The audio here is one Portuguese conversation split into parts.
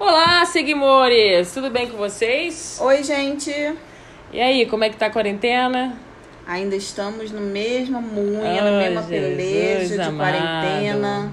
Olá, seguimores! Tudo bem com vocês? Oi, gente! E aí, como é que tá a quarentena? Ainda estamos no mesmo munha, na mesma peleja de amado. quarentena.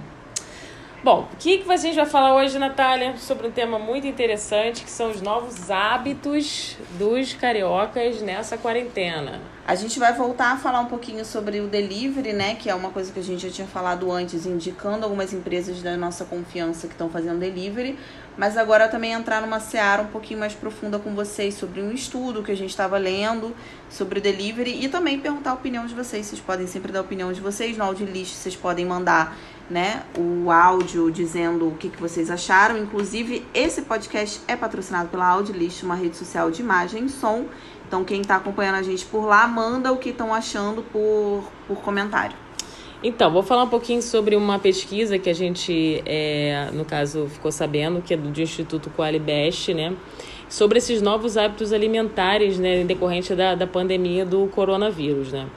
Bom, o que, que a gente vai falar hoje, Natália? Sobre um tema muito interessante, que são os novos hábitos dos cariocas nessa quarentena. A gente vai voltar a falar um pouquinho sobre o delivery, né? Que é uma coisa que a gente já tinha falado antes, indicando algumas empresas da nossa confiança que estão fazendo delivery. Mas agora também entrar numa seara um pouquinho mais profunda com vocês sobre um estudo que a gente estava lendo sobre o delivery e também perguntar a opinião de vocês. Vocês podem sempre dar a opinião de vocês. No áudio list vocês podem mandar né, o áudio dizendo o que, que vocês acharam. Inclusive, esse podcast é patrocinado pela Audilist, uma rede social de imagem e som. Então, quem está acompanhando a gente por lá, manda o que estão achando por, por comentário. Então, vou falar um pouquinho sobre uma pesquisa que a gente, é, no caso, ficou sabendo, que é do Instituto Qualibest, né? Sobre esses novos hábitos alimentares, né, decorrente da, da pandemia do coronavírus, né?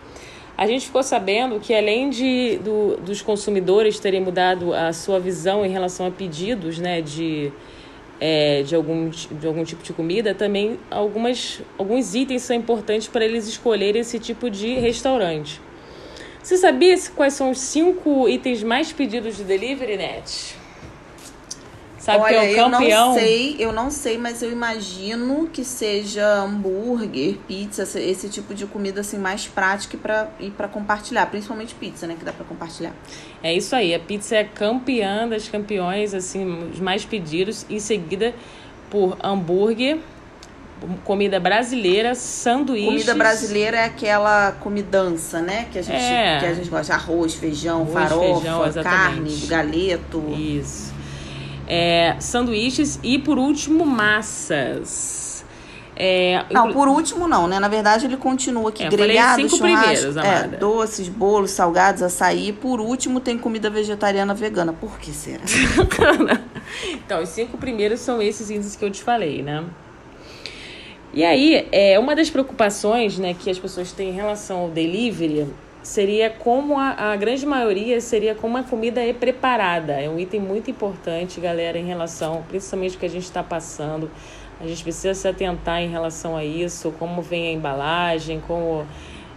A gente ficou sabendo que além de, do, dos consumidores terem mudado a sua visão em relação a pedidos, né, de, é, de, algum, de algum tipo de comida, também algumas, alguns itens são importantes para eles escolherem esse tipo de restaurante. Você sabia quais são os cinco itens mais pedidos de delivery, Net? Sabe Olha, que é o campeão? Eu não sei, eu não sei, mas eu imagino que seja hambúrguer, pizza, esse, tipo de comida assim mais prática para ir para compartilhar, principalmente pizza, né, que dá para compartilhar. É isso aí, a pizza é campeã das campeões, assim, os mais pedidos, em seguida por hambúrguer, comida brasileira, sanduíches. Comida brasileira é aquela comidança, né? Que a gente, É. que a gente gosta. Arroz, feijão, Arroz, farofa, feijão, carne, galeto. Isso. É, sanduíches e, por último, massas. É, Não, inclu- por último não, né? Na verdade ele continua aqui É, grelhado, cinco churrasco, primeiros, é, doces, bolos, salgados, açaí. Por último tem comida vegetariana vegana. Por que será? então, os cinco primeiros são esses índices que eu te falei, né? E aí, é, uma das preocupações né, que as pessoas têm em relação ao delivery seria como a, a grande maioria seria como a comida é preparada. É um item muito importante, galera, em relação, principalmente o que a gente está passando. A gente precisa se atentar em relação a isso, como vem a embalagem, como.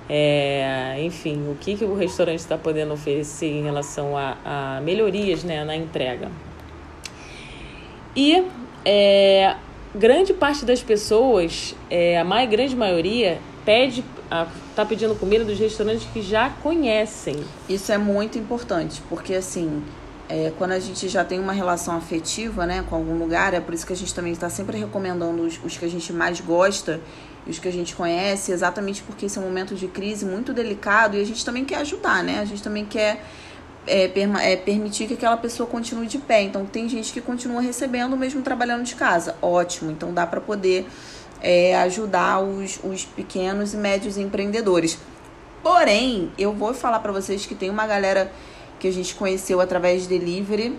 é, enfim, o que, que o restaurante está podendo oferecer em relação a, a melhorias né, na entrega. E é, grande parte das pessoas, é, a mais grande maioria, pede, a, tá pedindo comida dos restaurantes que já conhecem. Isso é muito importante, porque assim, é, quando a gente já tem uma relação afetiva, né, com algum lugar, é por isso que a gente também está sempre recomendando os, os que a gente mais gosta e os que a gente conhece, exatamente porque esse é um momento de crise muito delicado e a gente também quer ajudar, né? A gente também quer é, é, permitir que aquela pessoa continue de pé. Então, tem gente que continua recebendo mesmo trabalhando de casa. Ótimo. Então, dá para poder é, ajudar os, os pequenos e médios empreendedores. Porém, eu vou falar para vocês que tem uma galera que a gente conheceu através de delivery,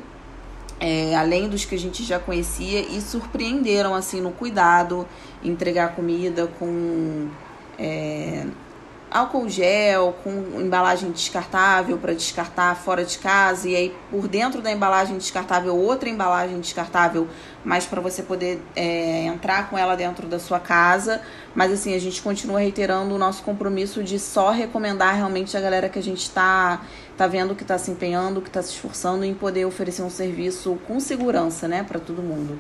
é, além dos que a gente já conhecia, e surpreenderam assim no cuidado, entregar comida com é, álcool gel, com embalagem descartável para descartar fora de casa, e aí por dentro da embalagem descartável outra embalagem descartável, mas para você poder é, entrar com ela dentro da sua casa. Mas assim, a gente continua reiterando o nosso compromisso de só recomendar realmente a galera que a gente está tá vendo que está se empenhando, que está se esforçando em poder oferecer um serviço com segurança, né, para todo mundo.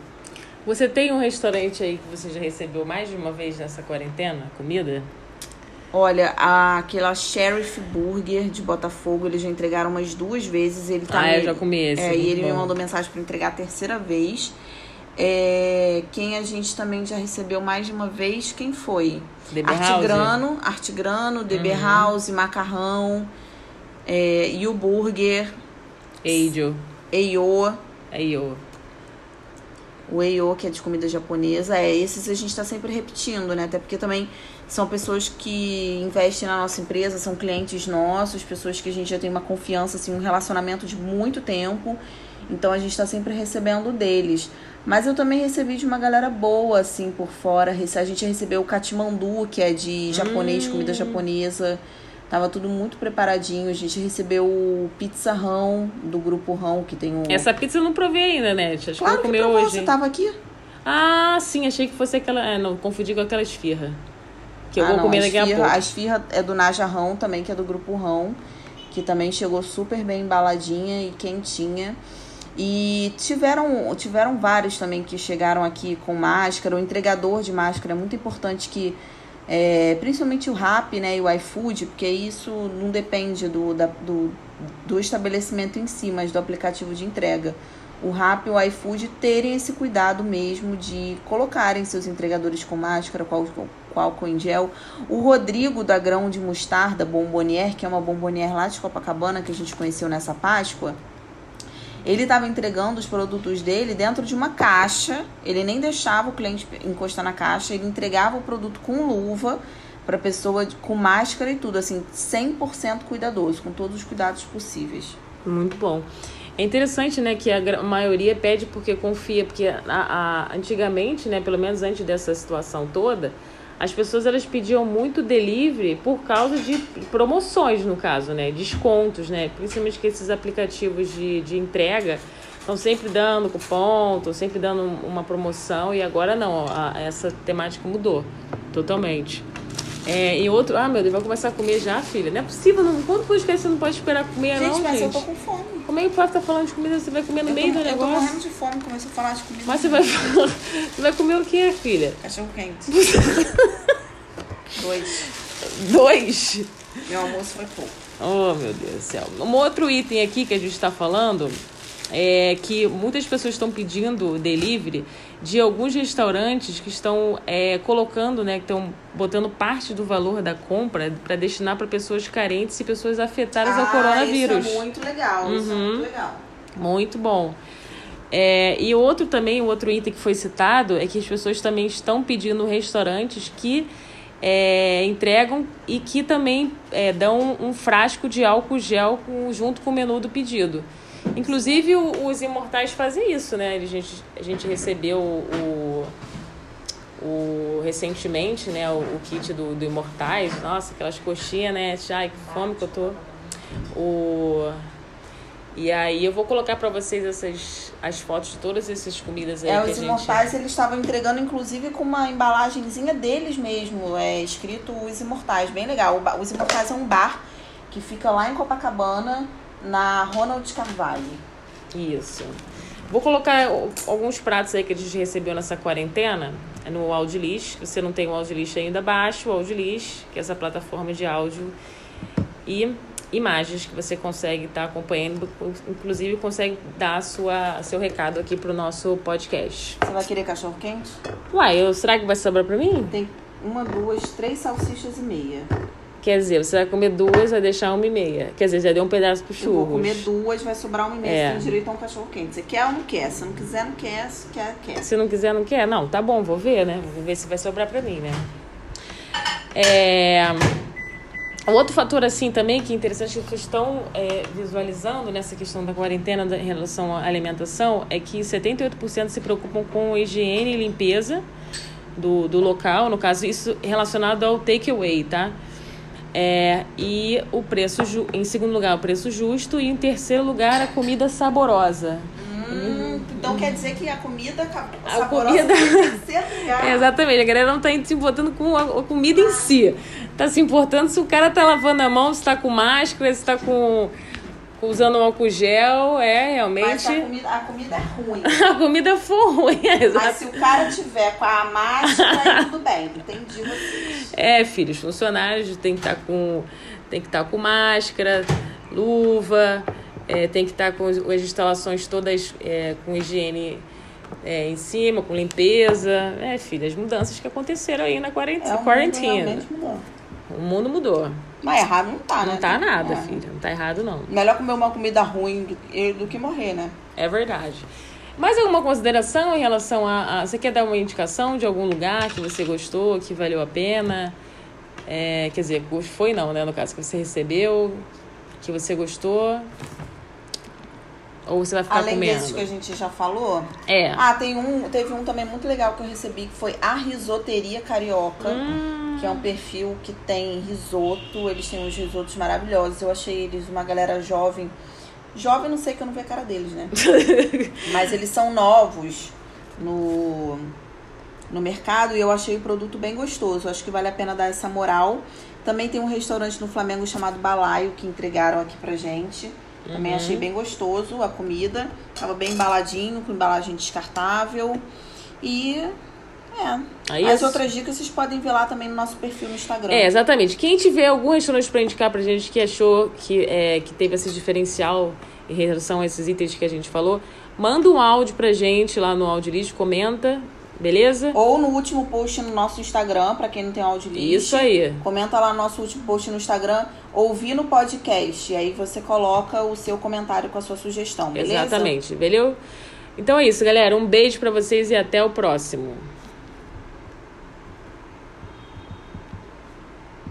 Você tem um restaurante aí que você já recebeu mais de uma vez nessa quarentena? Comida? Olha, a- aquela Sheriff Burger de Botafogo, eles já entregaram umas duas vezes. Ele tá Ah, me- eu já comi esse, É, e ele me bom. mandou mensagem para entregar a terceira vez. É, quem a gente também já recebeu mais de uma vez, quem foi? DB House? Artigrano, Artigrano, DB Uhum. House, Macarrão, é, e o Burger, Eijo. Eio, eu. o Eio, que é de comida japonesa. É, esses a gente tá sempre repetindo, né? Até porque também são pessoas que investem na nossa empresa, são clientes nossos, pessoas que a gente já tem uma confiança, assim, um relacionamento de muito tempo. Então a gente tá sempre recebendo deles. Mas eu também recebi de uma galera boa, assim, por fora. A gente recebeu o Katimandu, que é de japonês, comida japonesa. Tava tudo muito preparadinho. A gente recebeu o pizza rão do grupo rão, que tem um. Essa pizza eu não provei ainda, né? Acho claro que eu comi hoje. Você tava aqui? Ah, sim, achei que fosse aquela. É, não, confundi com aquela esfirra. Que eu ah, vou não, comer a daqui a pouco. A esfirra é do Naja Rão também, que é do grupo Rão, que também chegou super bem embaladinha e quentinha. E tiveram, tiveram vários também que chegaram aqui com máscara. O entregador de máscara é muito importante que, é, principalmente o Rap né, e o iFood, porque isso não depende do, da, do, do estabelecimento em si, mas do aplicativo de entrega. O Rap e o iFood terem esse cuidado mesmo de colocarem seus entregadores com máscara, com, com álcool em gel. O Rodrigo da Grão de Mostarda Bombonier, que é uma bombonier lá de Copacabana que a gente conheceu nessa Páscoa, ele estava entregando os produtos dele dentro de uma caixa. Ele nem deixava o cliente encostar na caixa, ele entregava o produto com luva para pessoa com máscara e tudo, assim, 100% cuidadoso, com todos os cuidados possíveis. Muito bom. É interessante, né, que a maioria pede porque confia, porque a, a, antigamente, né, pelo menos antes dessa situação toda, as pessoas elas pediam muito delivery por causa de promoções, no caso, né? Descontos, né? Principalmente que esses aplicativos de, de entrega estão sempre dando cupom, estão sempre dando uma promoção e agora não, a, essa temática mudou totalmente. É, e outro, ah meu Deus, vai começar a comer já, filha? Não é possível, não, quando esquecer você não pode esperar comer, gente, não, mas gente. eu tô com fome. Como é que pode estar falando de comida? Você vai comer no eu meio tô, do negócio? Eu tô morrendo de fome, começou a falar de comida. Mas você vai, você vai comer o que, filha? Cachorro quente. Dois. Dois? Meu almoço foi pouco. Oh, meu Deus do céu. Um outro item aqui que a gente está falando é que muitas pessoas estão pedindo delivery de alguns restaurantes que estão é, colocando, né, que estão botando parte do valor da compra para destinar para pessoas carentes e pessoas afetadas ah, ao coronavírus. Isso é muito legal, uhum. isso é muito legal. Muito bom. É, e outro também, o outro item que foi citado é que as pessoas também estão pedindo restaurantes que é, entregam e que também é, dão um frasco de álcool gel com, junto com o menu do pedido. Inclusive, o, os imortais fazem isso, né? A gente, a gente recebeu o, o, recentemente, né? O, o kit do, do Imortais. Nossa, aquelas coxinhas, né? Ai, que fome que eu tô. O... E aí eu vou colocar para vocês essas as fotos de todas essas comidas aí é, que os a gente... imortais eles estavam entregando inclusive com uma embalagenzinha deles mesmo, é escrito os imortais, bem legal. Os imortais é um bar que fica lá em Copacabana, na Ronald Carvalho. Isso. Vou colocar alguns pratos aí que a gente recebeu nessa quarentena no Audilis. Você não tem o Audilis ainda, baixa o Audilis, que é essa plataforma de áudio. E imagens que você consegue estar tá acompanhando, inclusive consegue dar sua, seu recado aqui pro nosso podcast. Você vai querer cachorro quente? Uai, eu, será que vai sobrar para mim? Tem uma, duas, três salsichas e meia. Quer dizer, você vai comer duas, vai deixar uma e meia. Quer dizer, já deu um pedaço pro churros. Eu vou comer duas, vai sobrar uma e meia. É. Você tem direito a um cachorro quente. Você quer ou não quer? Se não quiser, não quer. Se quer, quer. Se não quiser, não quer. Não, tá bom, vou ver, né? Vou ver se vai sobrar pra mim, né? É... Um outro fator, assim, também que é interessante que estão é, visualizando nessa questão da quarentena em relação à alimentação é que 78% se preocupam com higiene e limpeza do, do local, no caso, isso relacionado ao takeaway, tá? É, e o preço, em segundo lugar, o preço justo, e em terceiro lugar, a comida saborosa. Hum, então quer dizer que a comida a comida... Exatamente, a galera não está se importando com a comida em si tá se importando se o cara tá lavando a mão, se tá com máscara, se tá com usando um álcool gel, é realmente. Mas a comida, a comida é ruim. a comida for ruim, é Mas se o cara tiver com a máscara, tudo bem, entendi vocês. É, filhos, funcionários tem que estar tá com. Tem que estar tá com máscara, luva, é, tem que estar tá com as instalações todas é, com higiene é, em cima, com limpeza. É, filha, as mudanças que aconteceram aí na quarentena. É, quarentena. O mundo mudou. Mas errado não tá, né? Não tá nada, é. filha. Não tá errado, não. Melhor comer uma comida ruim do, do que morrer, né? É verdade. Mais alguma consideração em relação a, a, Você quer dar uma indicação de algum lugar que você gostou, que valeu a pena? É, quer dizer, foi não, né? No caso que você recebeu, que você gostou. Ou você vai ficar Além comendo? Além desses que a gente já falou? É. Ah, tem um, teve um também muito legal que eu recebi, que foi a risoteria carioca. Hum que é um perfil que tem risoto. Eles têm uns risotos maravilhosos. Eu achei eles uma galera jovem. Jovem, não sei que eu não vi a cara deles, né? Mas eles são novos no, no mercado e eu achei o produto bem gostoso. Acho que vale a pena dar essa moral. Também tem um restaurante no Flamengo chamado Balaio que entregaram aqui pra gente. Também Uhum. achei bem gostoso a comida. Tava bem embaladinho, com embalagem descartável. E é. Aí As é- outras dicas vocês podem ver lá também no nosso perfil no Instagram. É, exatamente. Quem tiver algum restaurante pra indicar pra gente que achou que, é, que teve esse diferencial em relação a esses itens que a gente falou, manda um áudio pra gente lá no Audiolist, comenta, beleza? Ou no último post no nosso Instagram, pra quem não tem áudio Isso aí. Comenta lá no nosso último post no Instagram, ouvir no podcast. E aí você coloca o seu comentário com a sua sugestão, beleza? Exatamente, beleza? Então é isso, galera. Um beijo pra vocês e até o próximo.